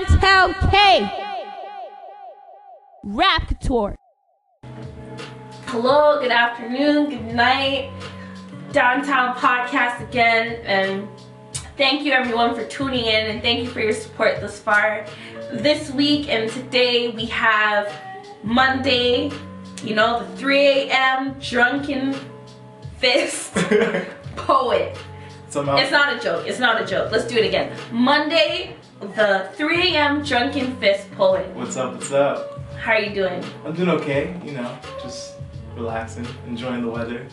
Downtown K. Rap Couture. Hello, good afternoon, good night. Downtown Podcast again, and thank you everyone for tuning in and thank you for your support thus far. This week and today we have Monday, you know, the 3 a.m. drunken fist poet. Somehow. It's not a joke. It's not a joke. Let's do it again. Monday, the 3 a.m. drunken fist poet. What's up? What's up? How are you doing? I'm doing okay. You know, just relaxing, enjoying the weather.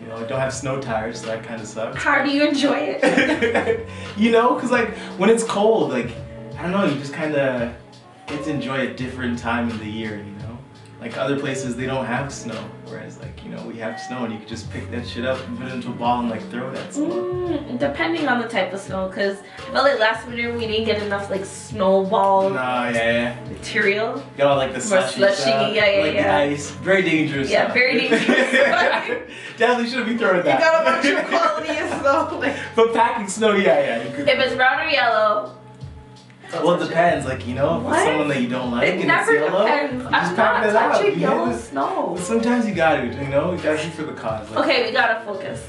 You know, I don't have snow tires, so that kind of sucks. How do you enjoy it? you know, cause like when it's cold, like I don't know, you just kind of get to enjoy a different time of the year. You know, like other places they don't have snow, whereas like you know we have snow and you can just pick that shit up and put it into a ball and like throw it at someone. Mm, depending on the type of snow, because I felt like last winter we didn't get enough like snowball Nah, yeah, yeah. material. You got all like the slushy, slushy, stuff, yeah, yeah, like yeah. the ice. Very dangerous. Yeah, stuff. very dangerous. Definitely shouldn't be throwing that. You got a bunch of quality of snow. But packing snow, yeah, yeah. You could. if it's brown or yellow, well, it depends. Like you know, if it's someone that you don't like it and never it's yellow, depends. you I'm just not pack it out. touching You yellow know? snow. Sometimes you got to, you know, you got to shoot for the cause. Like, Okay, we gotta focus.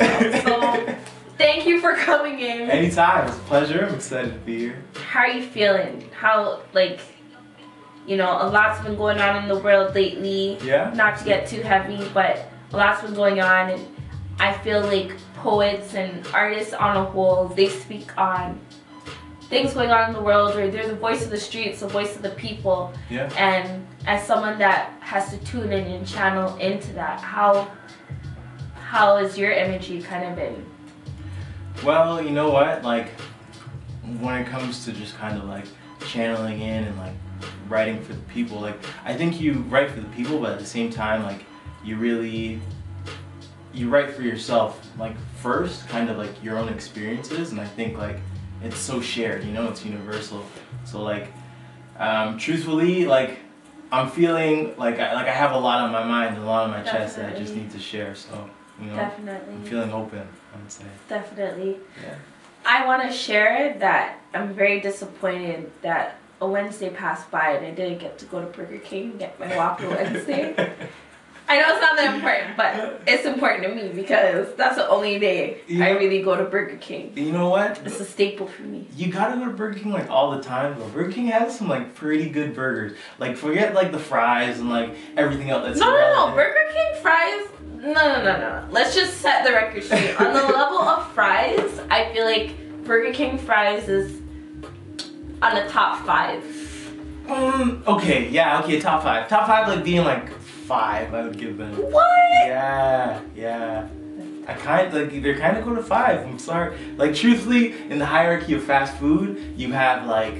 So, thank you for coming in. Anytime, it's a pleasure. I'm excited to be here. How are you feeling? How like, you know, a lot's been going on in the world lately. Yeah. Not to get too heavy, but a lot's been going on, and I feel like poets and artists on a whole they speak on things going on in the world, or they're the voice of the streets, the voice of the people. Yeah. And as someone that has to tune in and channel into that, how how has your energy kind of been? Well, you know what? Like, when it comes to just kind of like channeling in and like writing for the people, like, I think you write for the people, but at the same time, like, you really you write for yourself, like, first, kind of like your own experiences, and I think like it's so shared, you know, it's universal. So like, um, truthfully, like. I'm feeling like I, like I have a lot on my mind a lot on my chest that I just need to share. So you know, I'm feeling open. I would say. Definitely. Yeah. I want to share that I'm very disappointed that a Wednesday passed by and I didn't get to go to Burger King and get my Whopper Wednesday. I know it's not that important, but it's important to me because that's the only day I Yeah. really go to Burger King. You know what? It's a staple for me. You gotta go to Burger King like all the time. Though Burger King has some like pretty good burgers. Like forget like the fries and like everything else. That's No, no, no. Burger King fries. No, no, no, no. Let's just set the record straight. On the level of fries, I feel like Burger King fries is on the top five. Um, okay, yeah, okay, top five. Top five like being like five, I would give them. What? Yeah, yeah. I kind like they're kind of going to five. I'm sorry. Like truthfully, in the hierarchy of fast food, you have like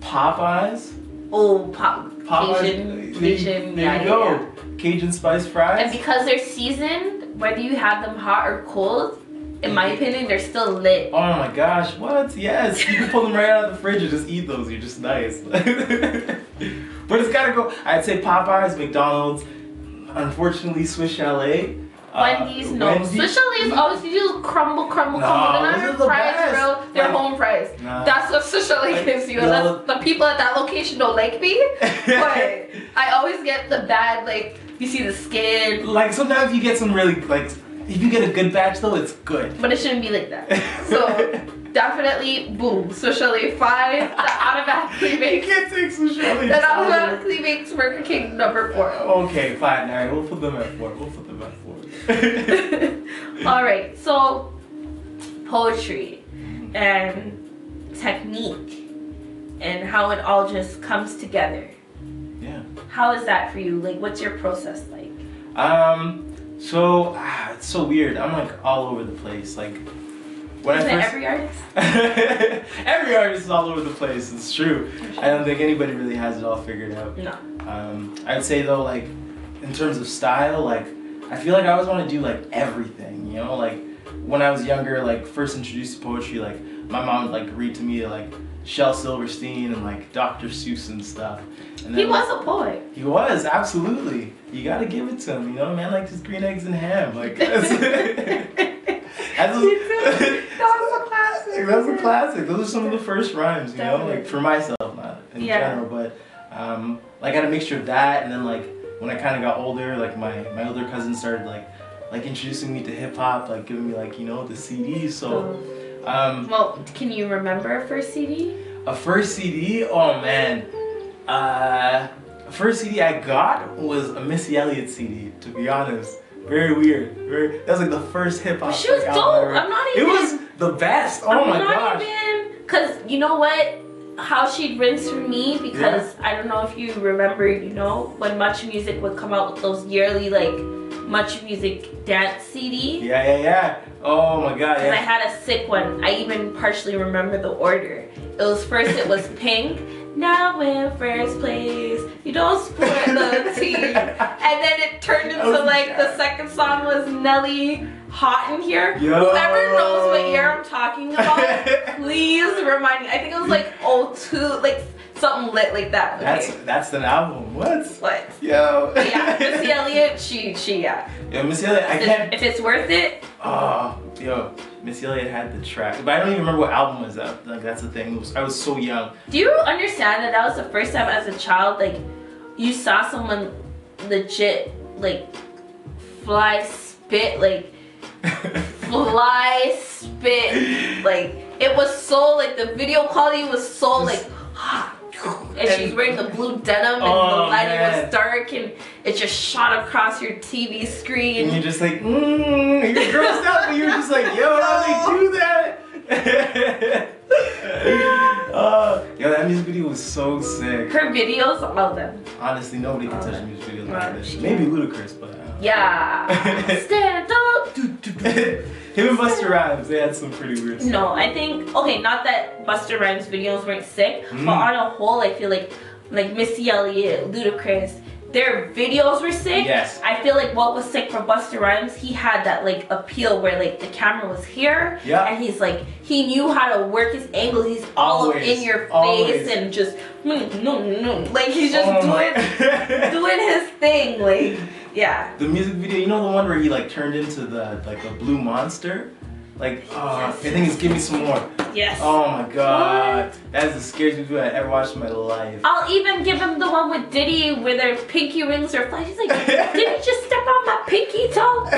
Popeyes. Oh, pop, Popeyes. Cajun, there- Cajun, There yeah, you go. yeah. Cajun spice fries. And because they're seasoned, whether you have them hot or cold, in my opinion, they're still lit. Oh my gosh, what? Yes, you can pull them right out of the fridge and just eat those. You're just nice. but it's gotta go. I'd say Popeyes, McDonald's, unfortunately Swiss Chalet. uh, Wendy's, no. Wendy's- Swiss Chalet's always do crumble, crumble, No, crumble. They're not the fries, bro. They're Like- home fries. Nah. That's what Swiss Chalet Like, gives you. Unless the people at that location don't like me. but I always get the bad, like, you see the skin. like sometimes you get some really like if you get a good batch though, it's good. But it shouldn't be like that. So, definitely, boom. Swiss Chalet 5. That automatically you makes can't take Swiss Chalet. That automatically makes Burger King number four. Okay, fine. All right, we'll put them at four. We'll put them at four. All right, so poetry and technique and how it all just comes together. yeah. How is that for you? Like, what's your process like? Um. So ah, it's so weird. I'm like all over the place. Like when Is I first. every artist? Every artist is all over the place. It's true. I don't think anybody really has it all figured out. No. Um, I'd say though, like in terms of style, like I feel like I always want to do like everything. You know, like when I was younger, like first introduced to poetry, like my mom would like read to me like Shel Silverstein and like Dr. Seuss and stuff. And He then, was a poet. He was absolutely. You gotta give it to him. You know, man liked his green eggs and ham. Like that's. that's That was a classic. That's a classic. Those are some of the first rhymes, you know, like for myself, not in Yeah. general, but um, like I had a mixture of that, and then like when I kind of got older, like my my older cousin started like like introducing me to hip hop, like giving me like you know the CDs. So um, Well, can you remember a first CD? a first CD, oh man, uh, first CD I got was a Missy Elliott CD. To be honest, very weird. Very that was like the first hip hop. She was dope. ever. I'm not even. It was the best. Oh I'm my not gosh. even, cause you know what? How she'd rinse for me because I don't know if you remember, you know, when Much Music would come out with those yearly like Much Music dance CD. Yeah, yeah, yeah. Oh my god, Cause I had a sick one. I even partially remember the order. It was first it was pink. Now in first place, you don't sport the team. And then it turned into Oh, like the second song was Nelly Hot in Here. Yo. Whoever knows what year I'm talking about, please remind me. I think it was like 02, like something lit like that. Okay. That's that's an album. What? what. Yo. Yeah, Missy Elliott, she, she, yeah. Yo, Missy Elliott, I If, can't. if it's worth it, Oh, yo, Missy Elliott had the track, but I don't even remember what album was that. Like that's the thing. Was, I was so young. Do you understand that that was the first time as a child, like, you saw someone legit, like, fly spit, like, fly spit, like, it was so, like, the video quality was so, like, and she's wearing the blue denim and Oh, the lighting man. was dark and it just shot across your TV screen. and you're just like, mmm, you're grossed out, but you're just like, yo, how they do that? uh, yo, that music video was so sick. Her videos, all of them. Honestly, nobody can touch man. music videos like this. Maybe Ludacris, but. Yeah. Stand up. Him and Busta Rhymes, they had some pretty weird stuff. No, I think okay, not that Busta Rhymes videos weren't sick, Mm. but on a whole, I feel like like Missy Elliott, Ludacris, their videos were sick. Yes. I feel like what was sick for Busta Rhymes, he had that like appeal where like the camera was here, Yeah. and he's like he knew how to work his angles. He's all up Always, in your face always. and just mm, no no like he's just Oh doing doing his thing. Like yeah, the music video, you know the one where he like turned into the like the blue monster? Like, oh, Yes. I think it's Give Me Some More. yes. Oh my god. That is the scariest movie I ever watched in my life. I'll even give him the one with Diddy where their pinky rings are flying. He's like, did he just step on my pinky toe?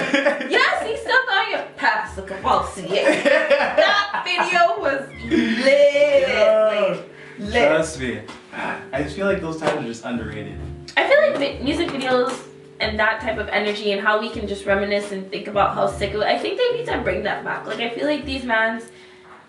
Yes, he stepped on your pass the Courvoisier. That video was lit. Like, lit. Trust me. I just feel like those times are just underrated. I feel like music videos and that type of energy and how we can just reminisce and think about how sick it was. I think they need to bring that back. Like I feel like these mans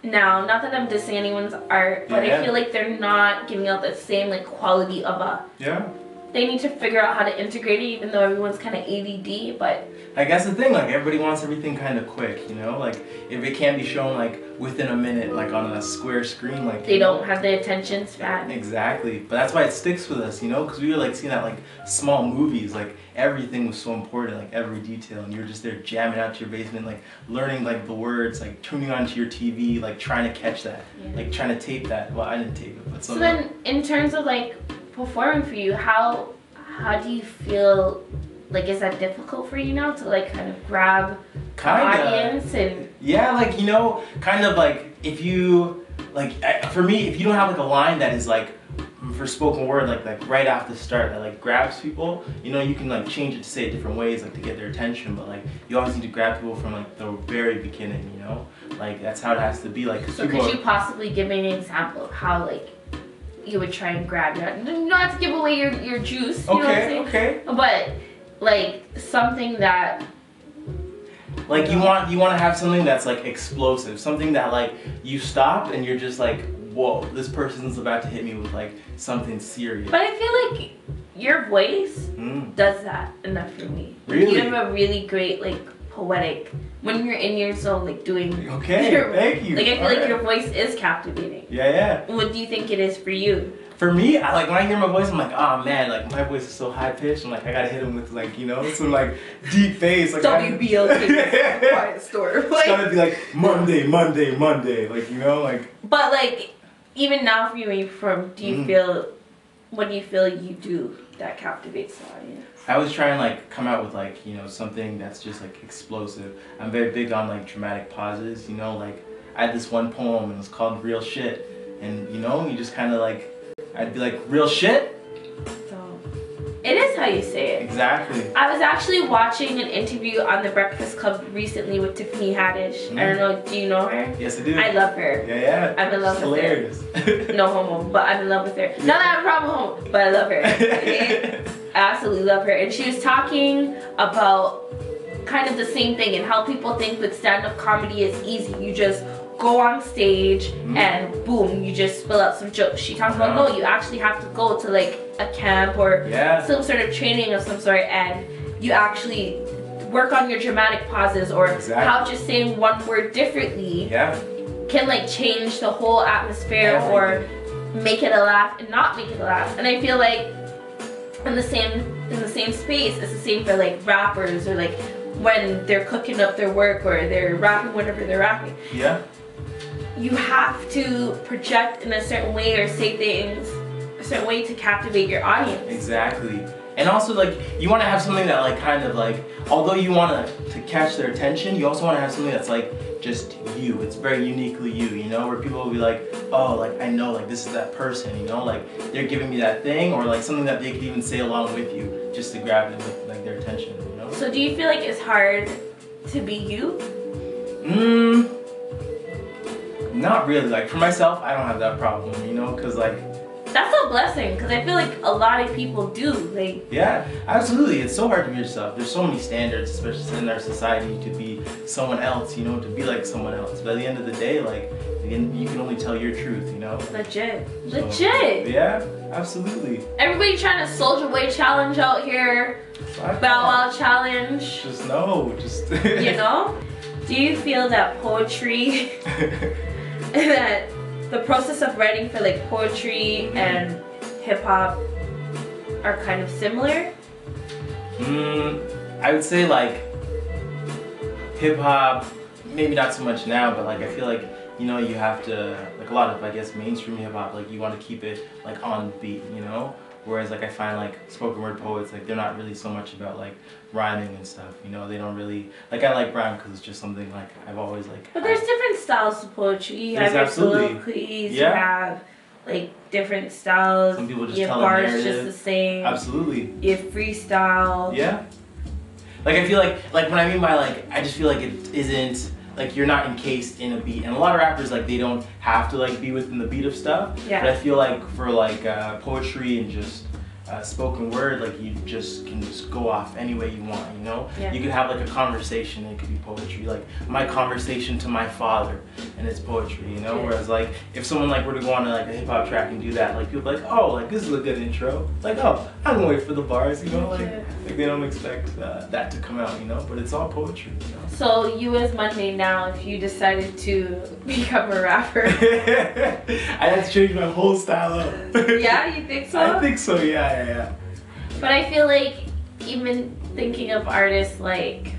now, not that I'm dissing anyone's art, but Yeah. I feel like they're not giving out the same like quality of a Yeah. they need to figure out how to integrate it even though everyone's kind of ADD but Like that's the thing, like everybody wants everything kind of quick, you know? Like if it can't be shown like within a minute, like on a square screen, like they don't have the attention span. Exactly, but that's why it sticks with us, you know, because we were like seeing that like small movies, like everything was so important, like every detail, and you were just there jamming out to your basement, like learning like the words, like tuning onto your TV, like trying to catch that, Yeah. like trying to tape that. Well, I didn't tape it, but So then in terms of like performing for you, how how do you feel like is that difficult for you now to like kind of grab Kinda. audience and Yeah, like you know, kind of like if you like for me, if you don't have like a line that is like for spoken word, like like right off the start that like grabs people, you know, you can like change it to say it different ways, like to get their attention. But like you always need to grab people from like the very beginning, you know, like that's how it has to be. like so could are- you possibly give me an example of how like you would try and grab your not to give away your, your juice, you know what I'm okay, saying? okay. But like something that Like you want you want to have something that's like explosive, something that like you stop and you're just like, whoa, this person's about to hit me with like something serious. but I feel like your voice Mm. does that enough for me. Really? You have a really great like poetic when you're in your zone like doing Okay, your- thank you. Like I feel All like right. your voice is captivating. Yeah, yeah. What do you think it is for you? For me, I like when I hear my voice, I'm like, oh man, like my voice is so high pitched. I'm like, I gotta hit him with like, you know, some like deep bass. Like I- WBLK quiet store. It's Like, gotta be like Monday, Monday, Monday. Like you know, like but like even now for you when you perform, do you Mm. feel what do you feel you do that captivates the audience? I always try and like come out with like you know something that's just like explosive. I'm very big on like dramatic pauses. You know, like I had this one poem and it was called Real Shit. And you know, you just kind of like, I'd be like, real shit? So, it is how you say it. Exactly. I was actually watching an interview on the Breakfast Club recently with Tiffany Haddish. I don't know, do you know her? Yes, I do. I love her. yeah, yeah. I'm in love It's with her. hilarious. No homo, but I'm in love with her. Not that I have a problem homo, but I love her. Okay? I absolutely love her. And she was talking about kind of the same thing and how people think that stand-up comedy is easy. You just go on stage Mhm. and boom, you just spill out some jokes. She talks about No. no, you actually have to go to like a camp or yeah. some sort of training of some sort and you actually work on your dramatic pauses or Exactly. how just saying one word differently Yeah. can like change the whole atmosphere or make it a laugh and not make it a laugh. And I feel like in the same in the same space, it's the same for like rappers or like when they're cooking up their work or they're rapping whatever they're rapping. Yeah. You have to project in a certain way or say things a certain way to captivate your audience. Exactly. And also like you want to have something that like kind of like although you want to to catch their attention, you also want to have something that's like just you. It's very uniquely you, you know, where people will be like, "Oh, like I know like this is that person," you know, like they're giving me that thing or like something that they could even say along with you just to grab them with like their attention, you know? So do you feel like it's hard to be you? Mm, not really. Like for myself, I don't have that problem, you know, cuz like That's a blessing because I feel like a lot of people do. Like Yeah, absolutely. It's so hard to be yourself. There's so many standards, especially in our society, to be someone else, you know, to be like someone else. But at the end of the day, like, again, you can only tell your truth, you know? legit. So, Legit. Yeah, absolutely. Everybody trying to soldier way challenge out here. Bow. Wow challenge. Just no, just. You know? Do you feel that poetry, that the process of writing for like poetry and hip hop are kind of similar? mm, I would say, like, hip hop, maybe not so much now, but like, I feel like, you know, you have to, like, a lot of, I guess, mainstream hip hop, like, you want to keep it, like, on beat, you know? Whereas, like, I find, like, spoken word poets, like, they're not really so much about, like, rhyming and stuff, you know? They don't really, like, I like rhyme because it's just something, like, I've always, like, But there's different styles of poetry. You There's have soliloquies, you Yeah. have like different styles. Some people just you have tell bars just narrative. the same. absolutely. You have freestyle. Yeah. Like I feel like like when I mean by like I just feel like it isn't like you're not encased in a beat and a lot of rappers like they don't have to like be within the beat of stuff. Yeah. But I feel like for like uh, poetry and just uh, spoken word like you just can just go off any way you want, you know? Yeah. You could have like a conversation and it could be poetry. Like my conversation to my father and it's poetry, you know? Yeah. Whereas like if someone like were to go on like a hip hop track and do that, like people be like, oh like this is a good intro. Like, oh, I'm gonna wait for the bars, you know, like Yeah. like they don't expect uh, that to come out, you know, but it's all poetry, you know. So you as Monday now, if you decided to become a rapper, I had to change my whole style up. yeah, you think so? I think so. Yeah, yeah, yeah. But I feel like even thinking of artists like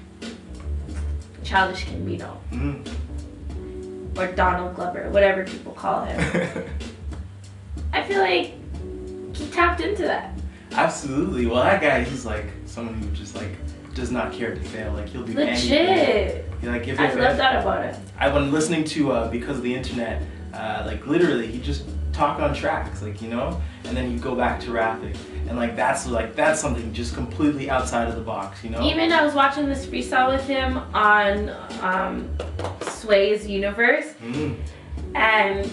Childish Gambino Mm. or Donald Glover, whatever people call him, I feel like he tapped into that. Absolutely. Well, that guy, he's like someone who just like does not care to fail. Like he'll do anything. Legit. He, like if, I love that about him. I when listening to uh, because of the internet, uh, like literally he just talk on tracks, like you know, and then you go back to rapping, and like that's like that's something just completely outside of the box, you know. Even I was watching this freestyle with him on um, Sway's Universe, Mm. and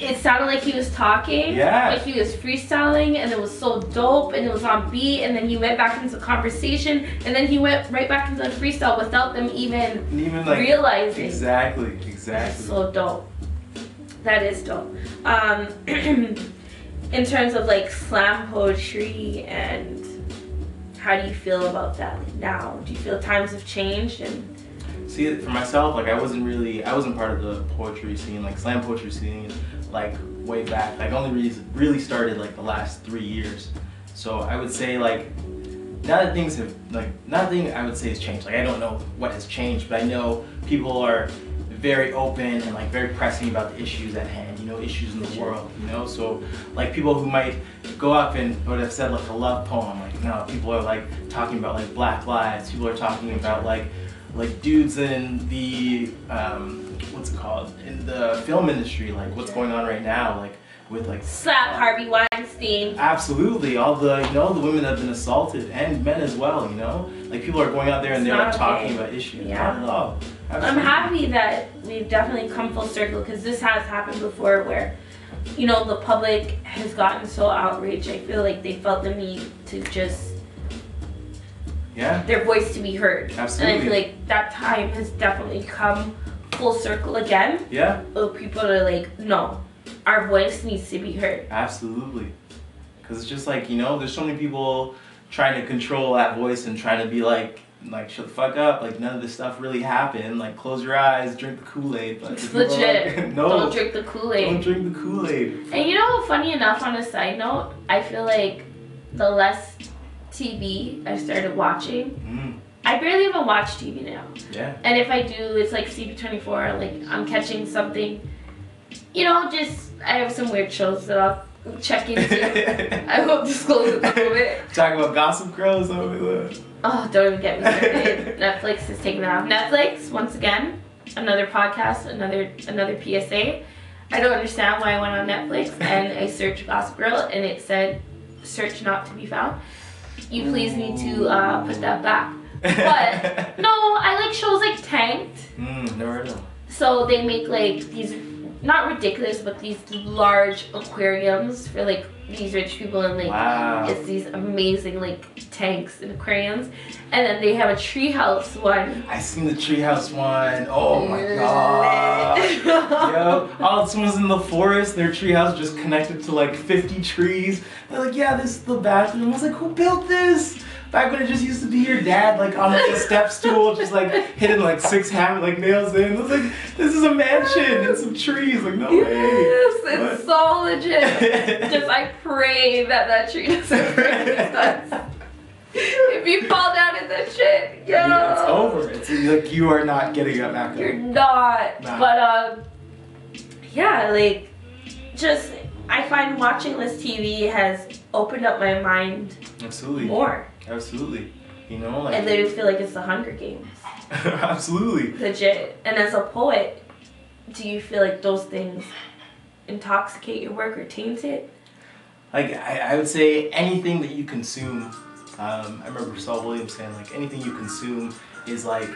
it sounded like he was talking. Yeah. Like he was freestyling, and it was so dope, and it was on beat, and then he went back into conversation, and then he went right back into the freestyle without them even And even like realizing. exactly, exactly. so dope. That is dope. Um, in terms of like slam poetry and how do you feel about that now? Do you feel times have changed and See, for myself, like I wasn't really, I wasn't part of the poetry scene, like slam poetry scene, like way back. Like only really, really started like the last three years. So I would say like now that things have like nothing I would say has changed. Like I don't know what has changed, but I know people are very open and like very pressing about the issues at hand. You know, issues in the world. You know, so like people who might go up and would have said like a love poem. Like now people are like talking about like Black lives. People are talking about like like dudes in the um, what's it called in the film industry, like what's going on right now, like with like Slap Harvey Weinstein. absolutely all the you know the women that have been assaulted and men as well. You know, like people are going out there and It's they're not like talking about issues. Yeah. Not at all. I'm happy that we've definitely come full circle because this has happened before where, you know, the public has gotten so outraged. I feel like they felt the need to just, Yeah. their voice to be heard. Absolutely. And I feel like that time has definitely come full circle again. Yeah. Where people are like, no, our voice needs to be heard. Absolutely. Because it's just like, you know, there's so many people trying to control that voice and trying to be like, like, shut the fuck up. Like, none of this stuff really happened. Like, close your eyes, drink the Kool Aid. But It's legit. like, no, Don't drink the Kool-Aid. don't drink the Kool Aid. And you know, funny enough, on a side note, I feel like the less TV I started watching, Mm, I barely even watch TV now. yeah. And if I do, it's like CP24, like I'm catching something, you know, just, I have some weird shows that I'll check into. I won't disclose a little bit. Talk about Gossip Girls over there. Oh, don't even get me started. Netflix is taking that off. Netflix, once again, another podcast, another another PSA. I don't understand why I went on Netflix and I searched Gossip Girl and it said search not to be found. You please need to uh, put that back. But no, I like shows like Tanked. Mm, never heard of. So they make like these not ridiculous, but these large aquariums for like these rich people and like Wow. it's these amazing like tanks and aquariums. And then they have a treehouse one. I seen the treehouse one. Oh my god. Yo, oh, someone's in the forest. Their treehouse just connected to like 50 trees. They're like, yeah, this is the bathroom. I was like, who built this? Back when it just used to be your dad, like on like a step stool, just like hitting like six hammer like nails in. I was like, this is a mansion and some trees. Like, no Yes, way. it's so legit. Just I pray that that tree doesn't break us. If you fall down in that shit, yo, Yeah, it's over. It's like you are not getting up back You're not. Nah. But um, yeah, like just I find watching this TV has opened up my mind Absolutely. more. Absolutely. You know, like And they just feel like it's the Hunger Games. absolutely. Legit. And as a poet, do you feel like those things intoxicate your work or taint it? Like I, I would say anything that you consume. Um, I remember Saul Williams saying like anything you consume is like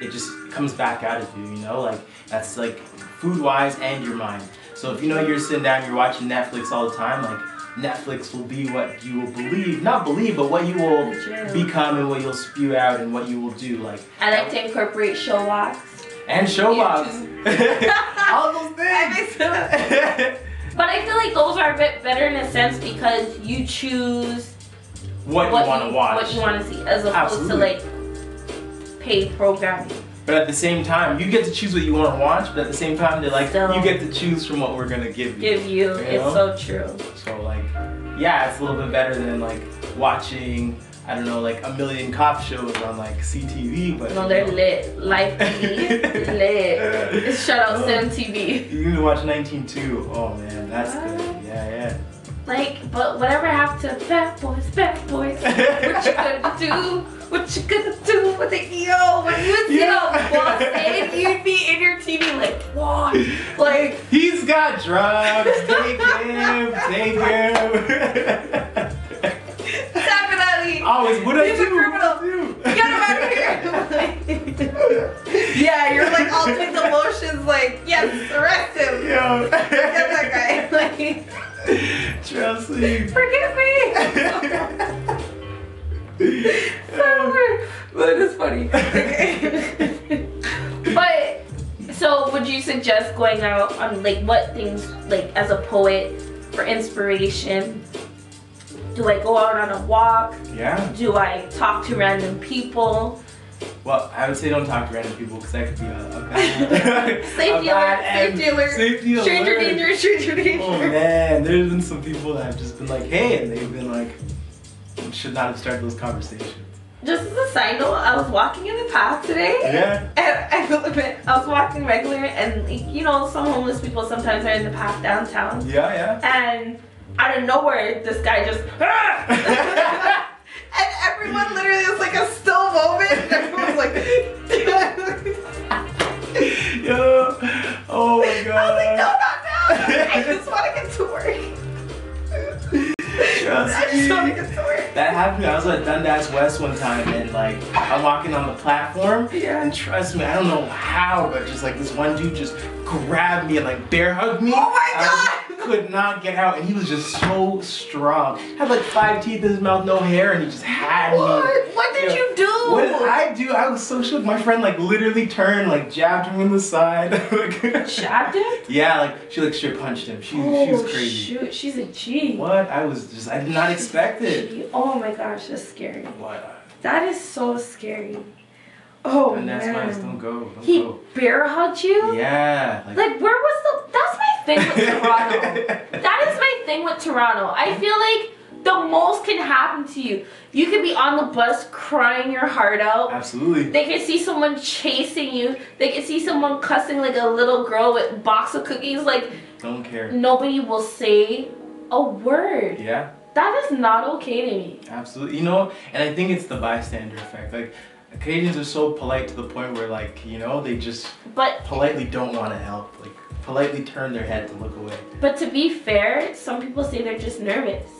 it just comes back out of you. You know, like that's like food wise and your mind. So if you know you're sitting down, you're watching Netflix all the time, like Netflix will be what you will believe, not believe, but what you will Legit. become and what you'll spew out and what you will do. Like I like to incorporate show walks. and show showbox, all those things. But I feel like those are a bit better in a sense because you choose what, what you want to watch. what you want to see, as opposed Absolutely. to like paid programming. But at the same time, you get to choose what you want to watch. But at the same time, they're like, you get to choose from what we're gonna give you. Give you, You it's know? so true. So like, yeah, it's a little bit better than like watching. I don't know, like a million cop shows on like CTV. But No, they're lit. Live TV, lit. Shout out Oh. TV. You need to watch 19.2. Oh man, that's What? good. Yeah, yeah, Like, but whatever happened to fat boys, fat boys? What you gonna do? What you gonna do with the yo? When you would see Yeah. boss in, you'd be in your TV like, what? Like. He's got drugs. Take him. Take him. definitely. Always, what I He's a do? criminal. Do? Get him out of here! yeah, you're like all doing the motions, like, yes, arrest him. Yo. Get that guy. Like, Chelsea. forgive me. But it's funny. But so, would you suggest going out on like what things like as a poet for inspiration? Do I go out on a walk? yeah. Do I talk to random people? Well, I would say don't talk to random people because that could be a, a bad. Safe a dealer, bad safe end. dealer, Stranger danger, stranger danger. Oh man, there's been some people that have just been like, hey, and they've been like, should not have started those conversations. Just as a side note, I was walking in the path today. Yeah. And I I was walking regular, and like, you know, some homeless people sometimes are in the path downtown. Yeah, yeah. And out of nowhere, this guy just. yeah. and everyone literally was like a still moment. and Everyone was like. Yo, oh my god. I was like, no, not now. I just want to get to work. Trust I just want me. to get to work. That happened. I was at Dundas West one time, and like I'm walking on the platform, Yeah. and trust me, I don't know how, but just like this one dude just grabbed me and like bear hugged me. Oh my I could not get out, and he was just so strong. Had like five teeth in his mouth, no hair, and he just had me. What? What did Yo, you do? What did I do? I was so shook. My friend like literally turned, like jabbed him in the side. Shabbed him? yeah, like she like straight punched him. She, she was Oh, crazy. shoot. She's a G. What? I was just I did not expect it. Oh my gosh, that's scary. What? That is so scary. Oh and that's man. nice. Don't go. Don't he go. bear hugged you? Yeah. Like, Like where was the that's my thing with Toronto. that is my thing with Toronto. I feel like the most can happen to you. You could be on the bus crying your heart out. Absolutely. They can see someone chasing you. They can see someone cussing like a little girl with box of cookies. Like Don't care. nobody will say a word. Yeah. That is not okay to me. Absolutely. You know, and I think it's the bystander effect. Like Canadians are so polite to the point where like, you know, they just But politely don't want to help. Like politely turn their head to look away. but to be fair, some people say they're just nervous.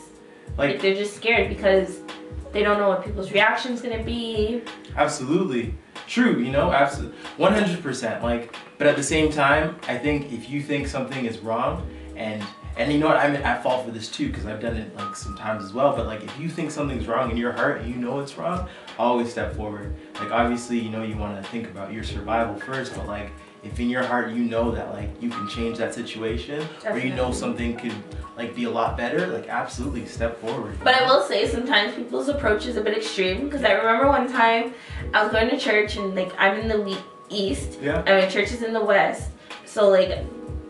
Like Like they're just scared because they don't know what people's reaction's gonna be. absolutely. True, you know, absolutely. 100%. Like but at the same time, I think if you think something is wrong and and you know what, I'm at fault for this too because I've done it like sometimes as well. But like, if you think something's wrong in your heart and you know it's wrong, always step forward. Like, obviously, you know you want to think about your survival first, but like, if in your heart you know that like you can change that situation or you know something could like be a lot better, like absolutely step forward. But I will say sometimes people's approach is a bit extreme because I remember one time I was going to church and like I'm in the east Yeah. and my church is in the west. So like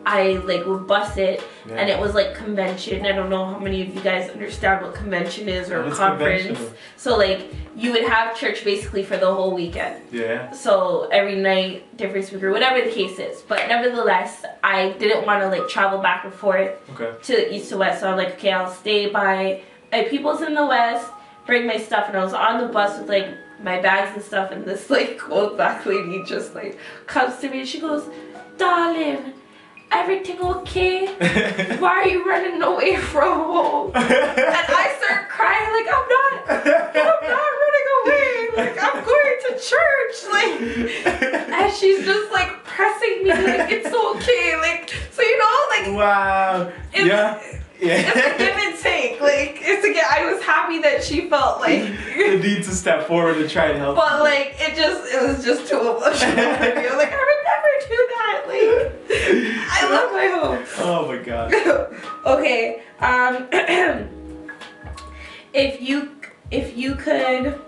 I like would bus it Yeah. and it was like convention. I don't know how many of you guys understand what convention is or conference. So like you would have church basically for the whole weekend. Yeah. So every night, different speaker, whatever the case is. But nevertheless, I didn't want to like travel back and forth Okay. to east to west. So I'm like, okay, I'll stay by my people's in the west, bring my stuff, and I was on the bus with like my bags and stuff, and this like old back lady just like comes to me and she goes, darling, everything okay? Why are you running away from home? And I start crying like I'm not, I'm not running away. Like I'm going to church. Like, and she's just like pressing me like it's okay. Like, so you know, like wow. it's, yeah. it's a give and take. Like it's a. I was happy that she felt like, the need to step forward and try and help. but like it just it was just too emotional. for me. I'm like I would never do that. Like I love my home. Oh my god. okay. Um, if you if you could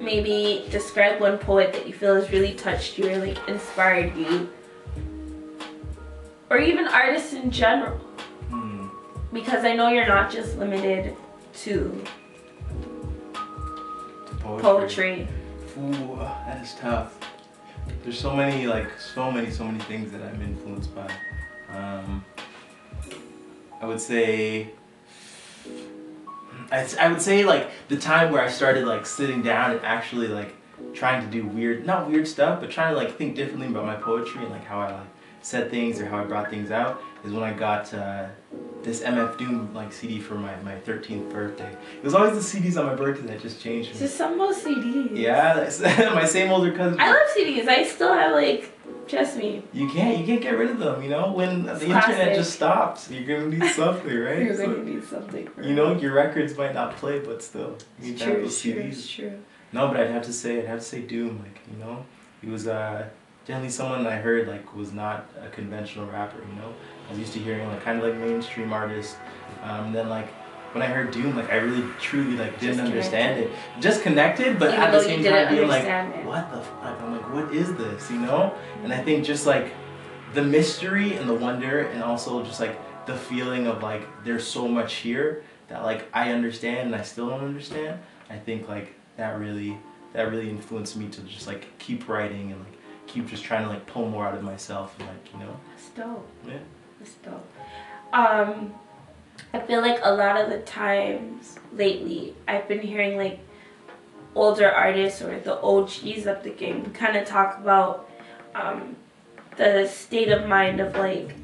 maybe describe one poet that you feel has really touched you or like inspired you, or even artists in general. Because I know you're not just limited to Poetry. poetry. Ooh, that is tough. There's so many, like, so many, so many things that I'm influenced by. Um, I would say, I'd, I would say, like, the time where I started, like, sitting down and actually, like, trying to do weird, not weird stuff, but trying to, like, think differently about my poetry and, like, how I, like, said things or how I brought things out is when I got uh, this MF Doom, like, CD for my, my 13th birthday. It was always the CDs on my birthday that just changed me. Just some old CDs. Yeah, my same older cousin. I love CDs. I still have like, trust me. You can't, you can't get rid of them. You know, when It's the internet just stops, you're gonna need something, right? You're So, gonna need something. You know, your records might not play, but still, you need it's have true. those true. CDs. It's true. No, but I'd have to say, I'd have to say Doom. Like, you know, he was uh, generally someone I heard like was not a conventional rapper. You know, I was used to hearing like kind of like mainstream artists. Um, then like when I heard Doom, like I really truly like didn't Just understand it. Just connected, but Even at the same time being like, it. what the fuck? I'm like, what is this? You know? And I think just like the mystery and the wonder, and also just like the feeling of like there's so much here that like I understand and I still don't understand. I think like that really that really influenced me to just like keep writing and like keep just trying to like pull more out of myself and like you know That's dope. yeah That's dope. Um, I feel like a lot of the times lately, I've been hearing like older artists or the OGs of the game kind of talk about um, the state of mind of like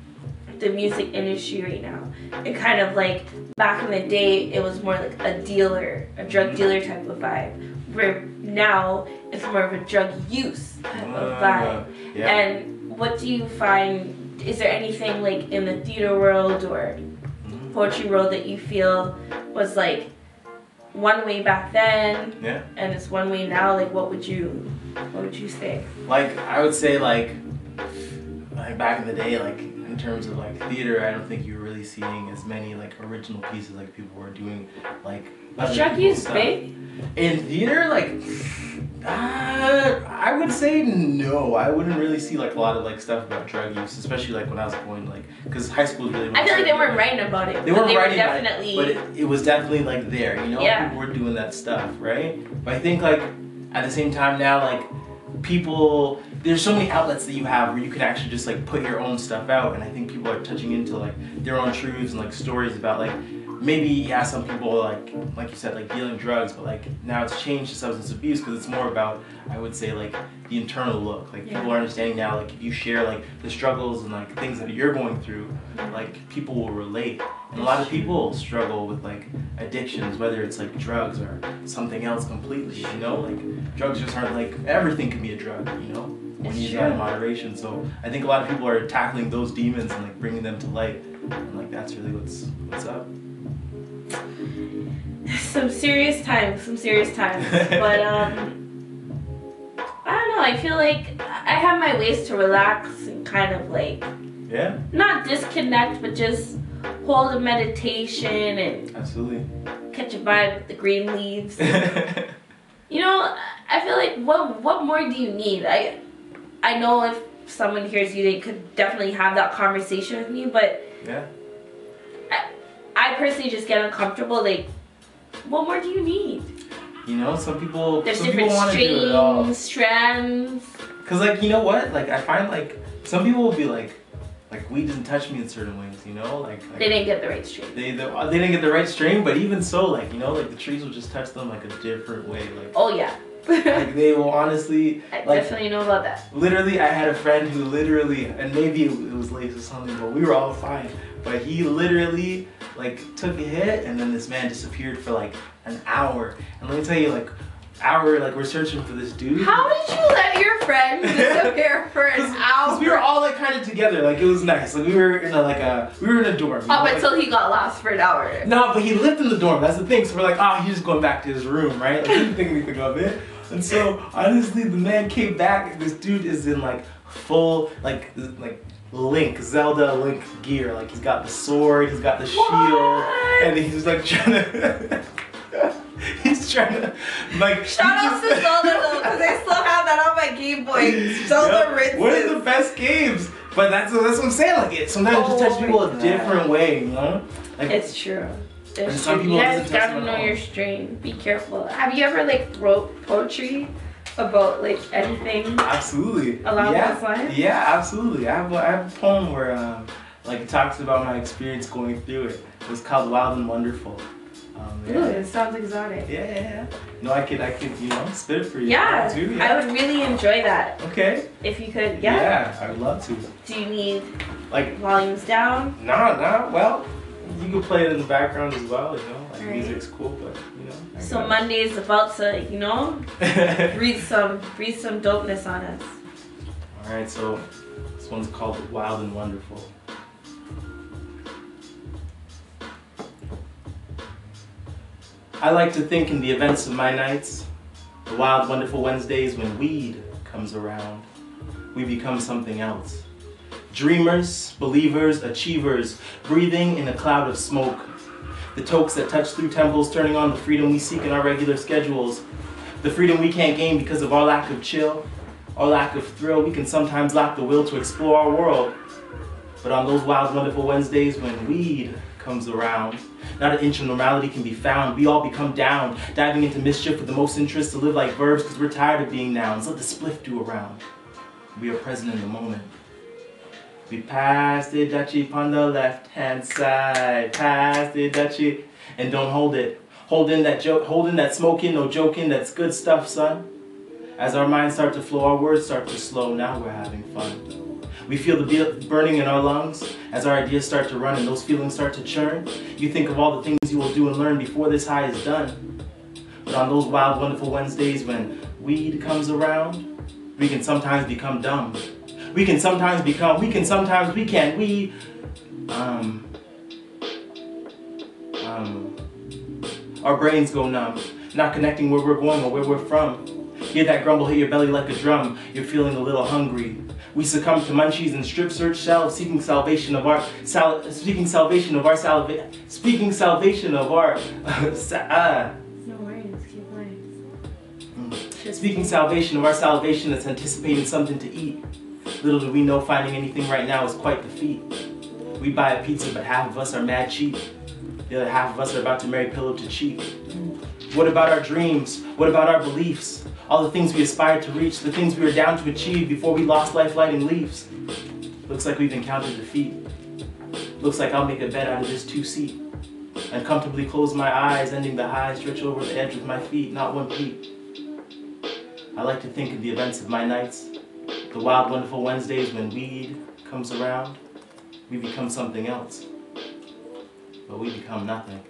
the music industry right now. It kind of like back in the day, it was more like a dealer, a drug dealer type of vibe. Where now it's more of a drug use type of Uh, vibe. yeah. And what do you find? Is there anything like in the theater world or Mhm. poetry world that you feel was like one way back then yeah. and it's one way now? Like, what would you, what would you say? Like I would say like like back in the day, like in terms of like theater, I don't think you were really seeing as many like original pieces like people were doing like drug use big? In theater, like uh, I would say no. I wouldn't really see like a lot of like stuff about drug use, especially like when I was going like because high school is really. I feel like they weren't writing about it. They weren't they were writing about it, definitely. but it, it was definitely like there, you know. Yeah. People were doing that stuff, right? But I think like at the same time now, like people, there's so many outlets that you have where you can actually just like put your own stuff out, and I think people are touching into like their own truths and like stories about like maybe yeah some people like like you said like dealing drugs, but like now it's changed to substance abuse because it's more about I would say like the internal look. Like Yeah. people are understanding now like if you share like the struggles and like things that you're going through, like people will relate. And a lot of people struggle with like addictions, whether it's like drugs or something else completely. You know, like drugs just aren't like everything can be a drug. You know, when you use that in moderation. So I think a lot of people are tackling those demons and like bringing them to light. And like that's really what's what's up. some serious times, some serious times. but um, I don't know. I feel like I have my ways to relax and kind of like Yeah, not disconnect, but just hold a meditation and absolutely. catch a vibe with the green leaves. You know, I feel like what what more do you need? I I know if someone hears you, they could definitely have that conversation with me, but yeah. I personally just get uncomfortable. Like, what more do you need? You know, some people There's some different people want to do it all. strands. Cause like you know what, like I find like some people will be like, like weed doesn't touch me in certain ways. You know, like, like They didn't get the right strain. they they, they didn't get the right strain, but even so, like you know, like the trees will just touch them like a different way. Like Oh yeah, like they will honestly I like definitely know about that. literally. I had a friend who literally, and maybe it, it was late or something, but we were all fine. But he literally like took a hit, and then this man disappeared for like an hour. And let me tell you, like hour, like we're searching for this dude. How did you let your friend disappear for an Because hour? we were all like kind of together, like it was nice. Like we were in a like a we were in a dorm. Oh, know, Up like- until he got lost for an hour. no, but he lived in the dorm. That's the thing. So we're like, oh, he's just going back to his room, right? Like he didn't think anything of it. And so honestly, the man came back. This dude is in like full like like Link Zelda Link gear. Like he's got the sword, he's got the shield, What? and he's like trying to. he's trying to like. Shout he out to Zelda though, because I still have that on my Game Boy. Zelda Yep. Rinses. One of the best games. But that's that's what I'm saying. Like it sometimes it just Oh touches people my a different way, you know? Like It's true. And It's some true. people You it guys gotta know your strain. Be careful. Have you ever like wrote poetry about like anything? absolutely. Along yeah. those lines? Yeah, absolutely. I have, a- I have a poem where um, like it talks about my experience going through it. It was called Wild and Wonderful. Um, Ooh, it sounds exotic. yeah, yeah, yeah. No, I could, I could, you know, spit it for you. Yeah, Too, I would really enjoy that Okay. if you could. yeah. Yeah. I would love to. Do you need Like, volumes down? nah, nah. Well, you can play it in the background as well. You know, like Alright. music's cool, but you know. So got Monday is about to, you know, breathe some, breathe some dopeness on us. All right, so this one's called Wild and Wonderful. I like to think in the events of my nights, the wild, wonderful Wednesdays when weed comes around, we become something else. Dreamers, believers, achievers, breathing in a cloud of smoke. The tokes that touch through temples, turning on the freedom we seek in our regular schedules. The freedom we can't gain because of our lack of chill, our lack of thrill. We can sometimes lack the will to explore our world. But on those wild, wonderful Wednesdays when weed comes around, not an inch of normality can be found. We all become down, diving into mischief with the most interest to live like verbs because we're tired of being nouns. Let the spliff do around. We are present in the moment. We pass the duchy on the left hand side. Pass the duchy and don't hold it. Holding that joke, holding that smoking, no joking. That's good stuff, son. As our minds start to flow, our words start to slow. Now we're having fun. We feel the burning in our lungs as our ideas start to run and those feelings start to churn. You think of all the things you will do and learn before this high is done. But on those wild, wonderful Wednesdays when weed comes around, we can sometimes become dumb. We can sometimes become, we can sometimes, we can, we, um, um, our brains go numb, not connecting where we're going or where we're from. Hear that grumble hit your belly like a drum, you're feeling a little hungry. We succumb to munchies and strip search shelves, seeking salvation of our sal- speaking salvation of our salva- speaking salvation of our sa- uh, No worries, keep going. Speaking salvation of our salvation that's anticipating something to eat. Little do we know finding anything right now is quite the feat. We buy a pizza, but half of us are mad cheap. The other half of us are about to marry pillow to cheek. What about our dreams? What about our beliefs? All the things we aspired to reach, the things we were down to achieve before we lost life lighting leaves. Looks like we've encountered defeat. Looks like I'll make a bed out of this two seat. And comfortably close my eyes, ending the high, stretch over the edge with my feet, not one peep. I like to think of the events of my nights, the wild, wonderful Wednesdays when weed comes around. We become something else, but we become nothing.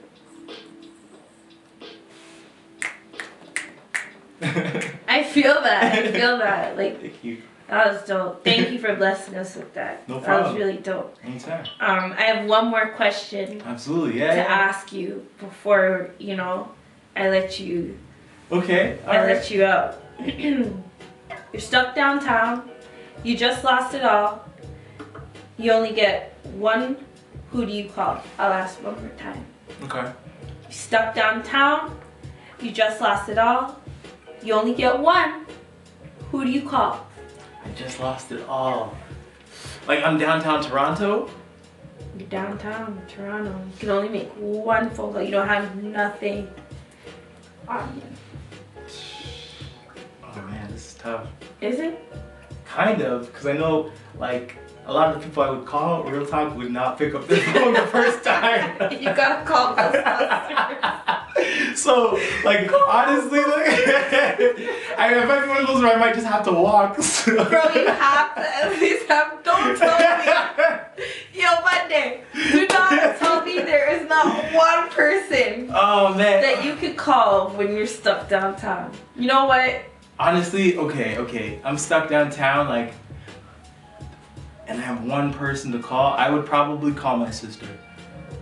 I feel that. I feel that. Like Thank you. that was dope. Thank you for blessing us with that. No problem. That was really dope. Anytime. Um, I have one more question Absolutely. to Yeah. yeah. ask you before you know I let you Okay. All I right. let you out. You're stuck downtown. You just lost it all. You only get one. Who do you call? I'll ask one more time. Okay. You're stuck downtown. You just lost it all. You only get one. Who do you call? I just lost it all. Like I'm downtown Toronto. You're downtown, Toronto. You can only make one phone call. You don't have nothing on you. Is tough. Is it? Kind of, because I know like a lot of the people I would call real talk would not pick up their phone the first time. You gotta call Ghostbusters. so, like, honestly, like, I it might be one of those where I might just have to walk. so- Bro, you have to at least have. Don't tell me. Yo, Monday. Do not tell me there is not one person oh man. that you could call when you're stuck downtown. You know what? Honestly, okay, okay. I'm stuck downtown, like, and I have one person to call. I would probably call my sister,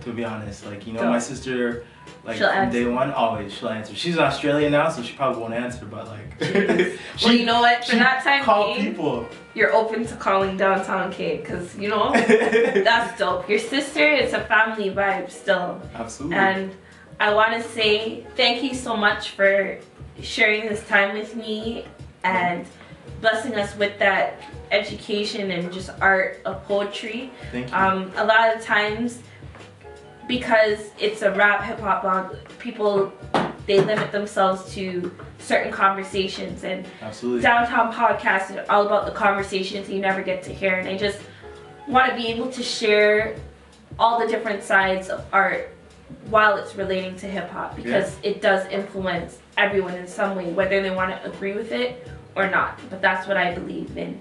to be honest. Like, you know, my sister, like, She'll from day one, always she'll answer. She's in Australia now, so she probably won't answer, but like, well, you know what? For she that time call people. you're open to calling downtown Kate, cause you know that's dope. Your sister, it's a family vibe still. Absolutely. And I want to say thank you so much for sharing this time with me and blessing us with that education and just art of poetry. Thank you. Um, a lot of times, because it's a rap hip hop blog, people they limit themselves to certain conversations and Absolutely. downtown podcast is all about the conversations you never get to hear and i just want to be able to share all the different sides of art while it's relating to hip-hop because it does influence everyone in some way whether they want to agree with it or not but that's what i believe in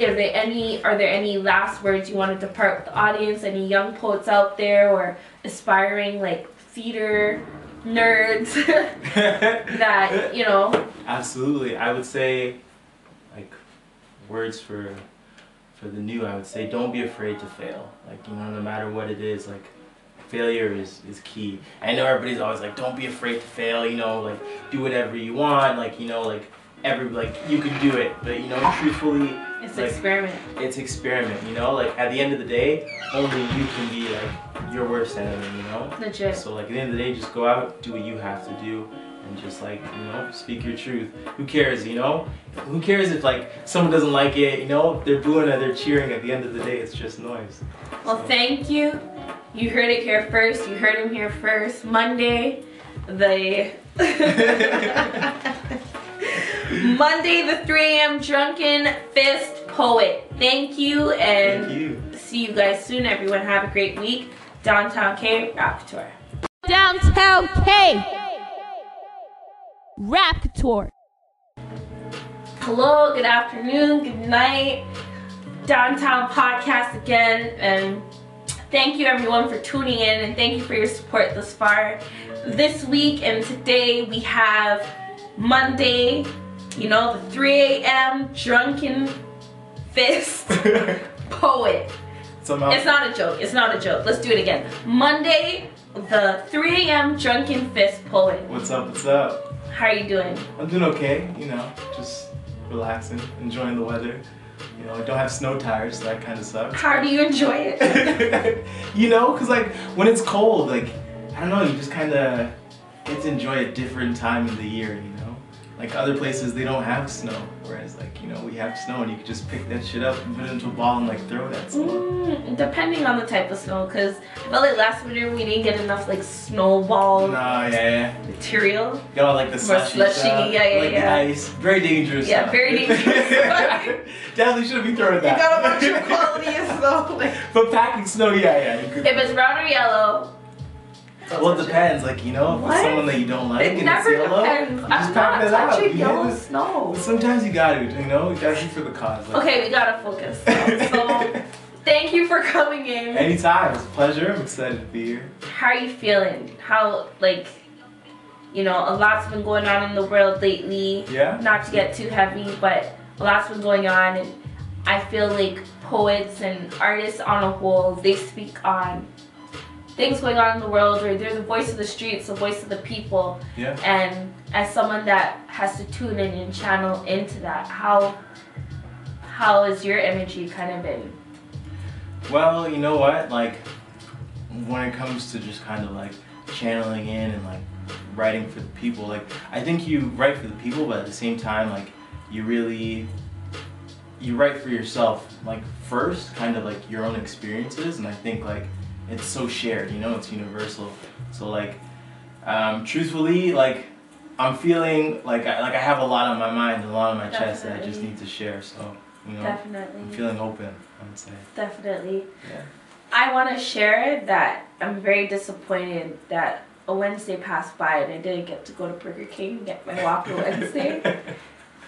are there any are there any last words you want to depart with the audience any young poets out there or aspiring like theater nerds that you know Absolutely. I would say, like, words for for the new. I would say, don't be afraid to fail. Like, you know, no matter what it is, like, failure is is key. I know everybody's always like, don't be afraid to fail. You know, like, do whatever you want. Like, you know, like every like you can do it. But you know, truthfully, it's Like- experiment it's experiment. You know, like at the end of the day, only you can be like your worst enemy. You know. legit So like at the end of the day, just go out, do what you have to do, and just like you know, speak your truth. Who cares, you know? Who cares if like someone doesn't like it? You know, they're booing or they're cheering. At the end of the day, it's just noise. Well, So- thank you. You heard it here first. You heard him here first. Monday, the Monday, the 3 a.m. Drunken Fist Poet. Thank you, and Thank you. see you guys soon. Everyone, have a great week. Downtown K Rap Tour. Downtown K. Rap Tour. hello, good afternoon, good night. Downtown Podcast again, and thank you everyone for tuning in and thank you for your support thus far. This week and today we have Monday, you know, the 3 a.m. drunken fist poet. Somehow. It's not a joke. It's not a joke. Let's do it again. Monday, the 3 a.m. drunken fist poet. What's up? What's up? How are you doing? I'm doing okay. You know, just relaxing, enjoying the weather. You know, I don't have snow tires, so that kind of sucks. How do you enjoy it? you know, cause like when it's cold, like I don't know, you just kind of get to enjoy a different time of the year. You know, like other places they don't have snow, whereas like you know we have snow and you can just pick that shit up and put it into a ball and like throw it at someone. Mm, depending on the type of snow, because I felt like last winter we didn't get enough like snowball Nah, yeah, yeah. material. Got all like the slushy, slushy, stuff, yeah, yeah, like yeah. the ice. Very dangerous. Yeah, stuff. very dangerous. Definitely shouldn't be throwing that. You got a bunch of quality of snow. Like, but packing snow, yeah, yeah. If it's brown or yellow, well, it depends. Like you know, if What? it's someone that you don't like it and never it's yellow, depends. you I'm just not it out. You yellow snow. But sometimes you gotta, you know, you gotta be for the cause. Like, Okay, we gotta focus. So, thank you for coming in. Anytime, it's a pleasure. I'm excited to be here. How are you feeling? How like, you know, a lot's been going on in the world lately. Yeah. Not to get too heavy, but a lot's been going on, and I feel like poets and artists on a whole they speak on things going on in the world, or they're the voice of the streets, the voice of the people. Yeah. And as someone that has to tune in and channel into that, how how has your energy kind of been? Well, you know what? Like, when it comes to just kind of like channeling in and like writing for the people, like, I think you write for the people, but at the same time, like, you really you write for yourself, like, first, kind of like your own experiences, and I think like it's so shared, you know, it's universal. So like, um, truthfully, like. I'm feeling like I, like I have a lot on my mind, a lot on my chest that I just need to share. So you know, Definitely. I'm feeling open. I would say. Definitely. Yeah. I want to share that I'm very disappointed that a Wednesday passed by and I didn't get to go to Burger King and get my Whopper Wednesday.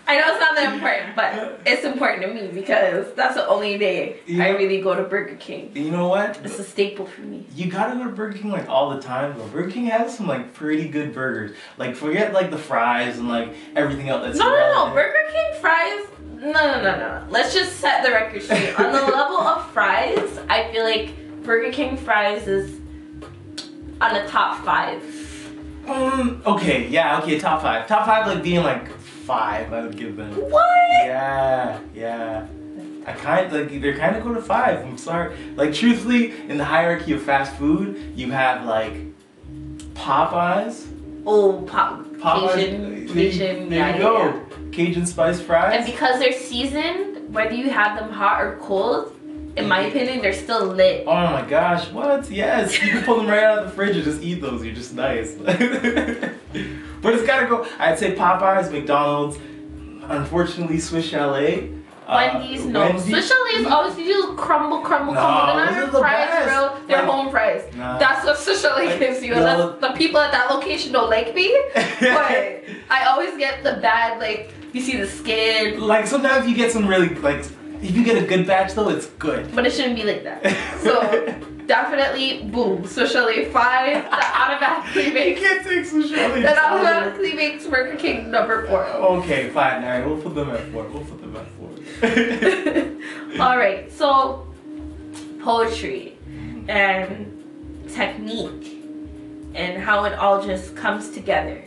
I know it's not that important, but it's important to me because that's the only day You I know- really go to Burger King. You know what? It's a staple for me. You gotta go to Burger King like all the time though. Burger King has some like pretty good burgers. Like forget like the fries and like everything else that's No, no, no. Burger King fries. No, no, no, no. Let's just set the record straight. On the level of fries, I feel like Burger King fries is on the top five. Um, okay, yeah, okay, top five. Top five like being like five, I would give them. What? Yeah, yeah. I kind of, like they're kind of going to five. I'm sorry. Like truthfully, in the hierarchy of fast food, you have like Popeyes. Oh, pop, Popeyes. Cajun, there- Cajun. There yeah, you go. yeah, Cajun spice fries. And because they're seasoned, whether you have them hot or cold, in my opinion, they're still lit. Oh my gosh, what? Yes, you can pull them right out of the fridge and just eat those. You're just nice. but it's gotta go. I'd say Popeyes, McDonald's, unfortunately Swiss Chalet. uh, Wendy's, no. Wendy's- Swiss Chalet's always you do crumble, crumble, No, crumble. They're not are the fries, best. bro. They're Like- home fries. Nah. That's what Swiss Chalet Like, gives you. Unless the people at that location don't like me. But I always get the bad, like, you see the skin. like sometimes you get some really like if you get a good batch though, it's good. But it shouldn't be like that. So, definitely, boom. Chalet 5. That automatically you makes, can't take Chalet. that automatically makes Burger King number 4. Okay, fine. All right, we'll put them at four. We'll put them at four. All right, so poetry and technique and how it all just comes together.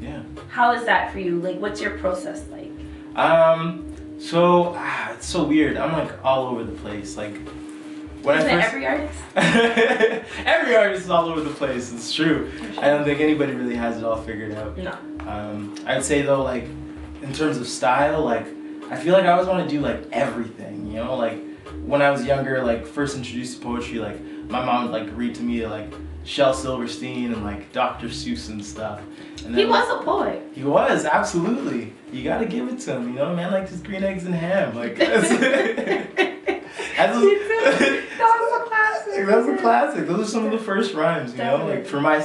yeah. How is that for you? Like, what's your process like? Um. So ah, it's so weird. I'm like all over the place. Like when Isn't I first. every artist? Every artist is all over the place. It's true. I don't think anybody really has it all figured out. No. Um, I'd say though, like in terms of style, like I feel like I always want to do like everything. You know, like when I was younger, like first introduced to poetry, like my mom would like read to me like Shel Silverstein and like Dr. Seuss and stuff. And He was a poet. He was absolutely. You gotta give it to him. You know, man liked his green eggs and ham. Like that's, that's That was a classic. That's a classic. Those are some of the first rhymes, you know, like for myself.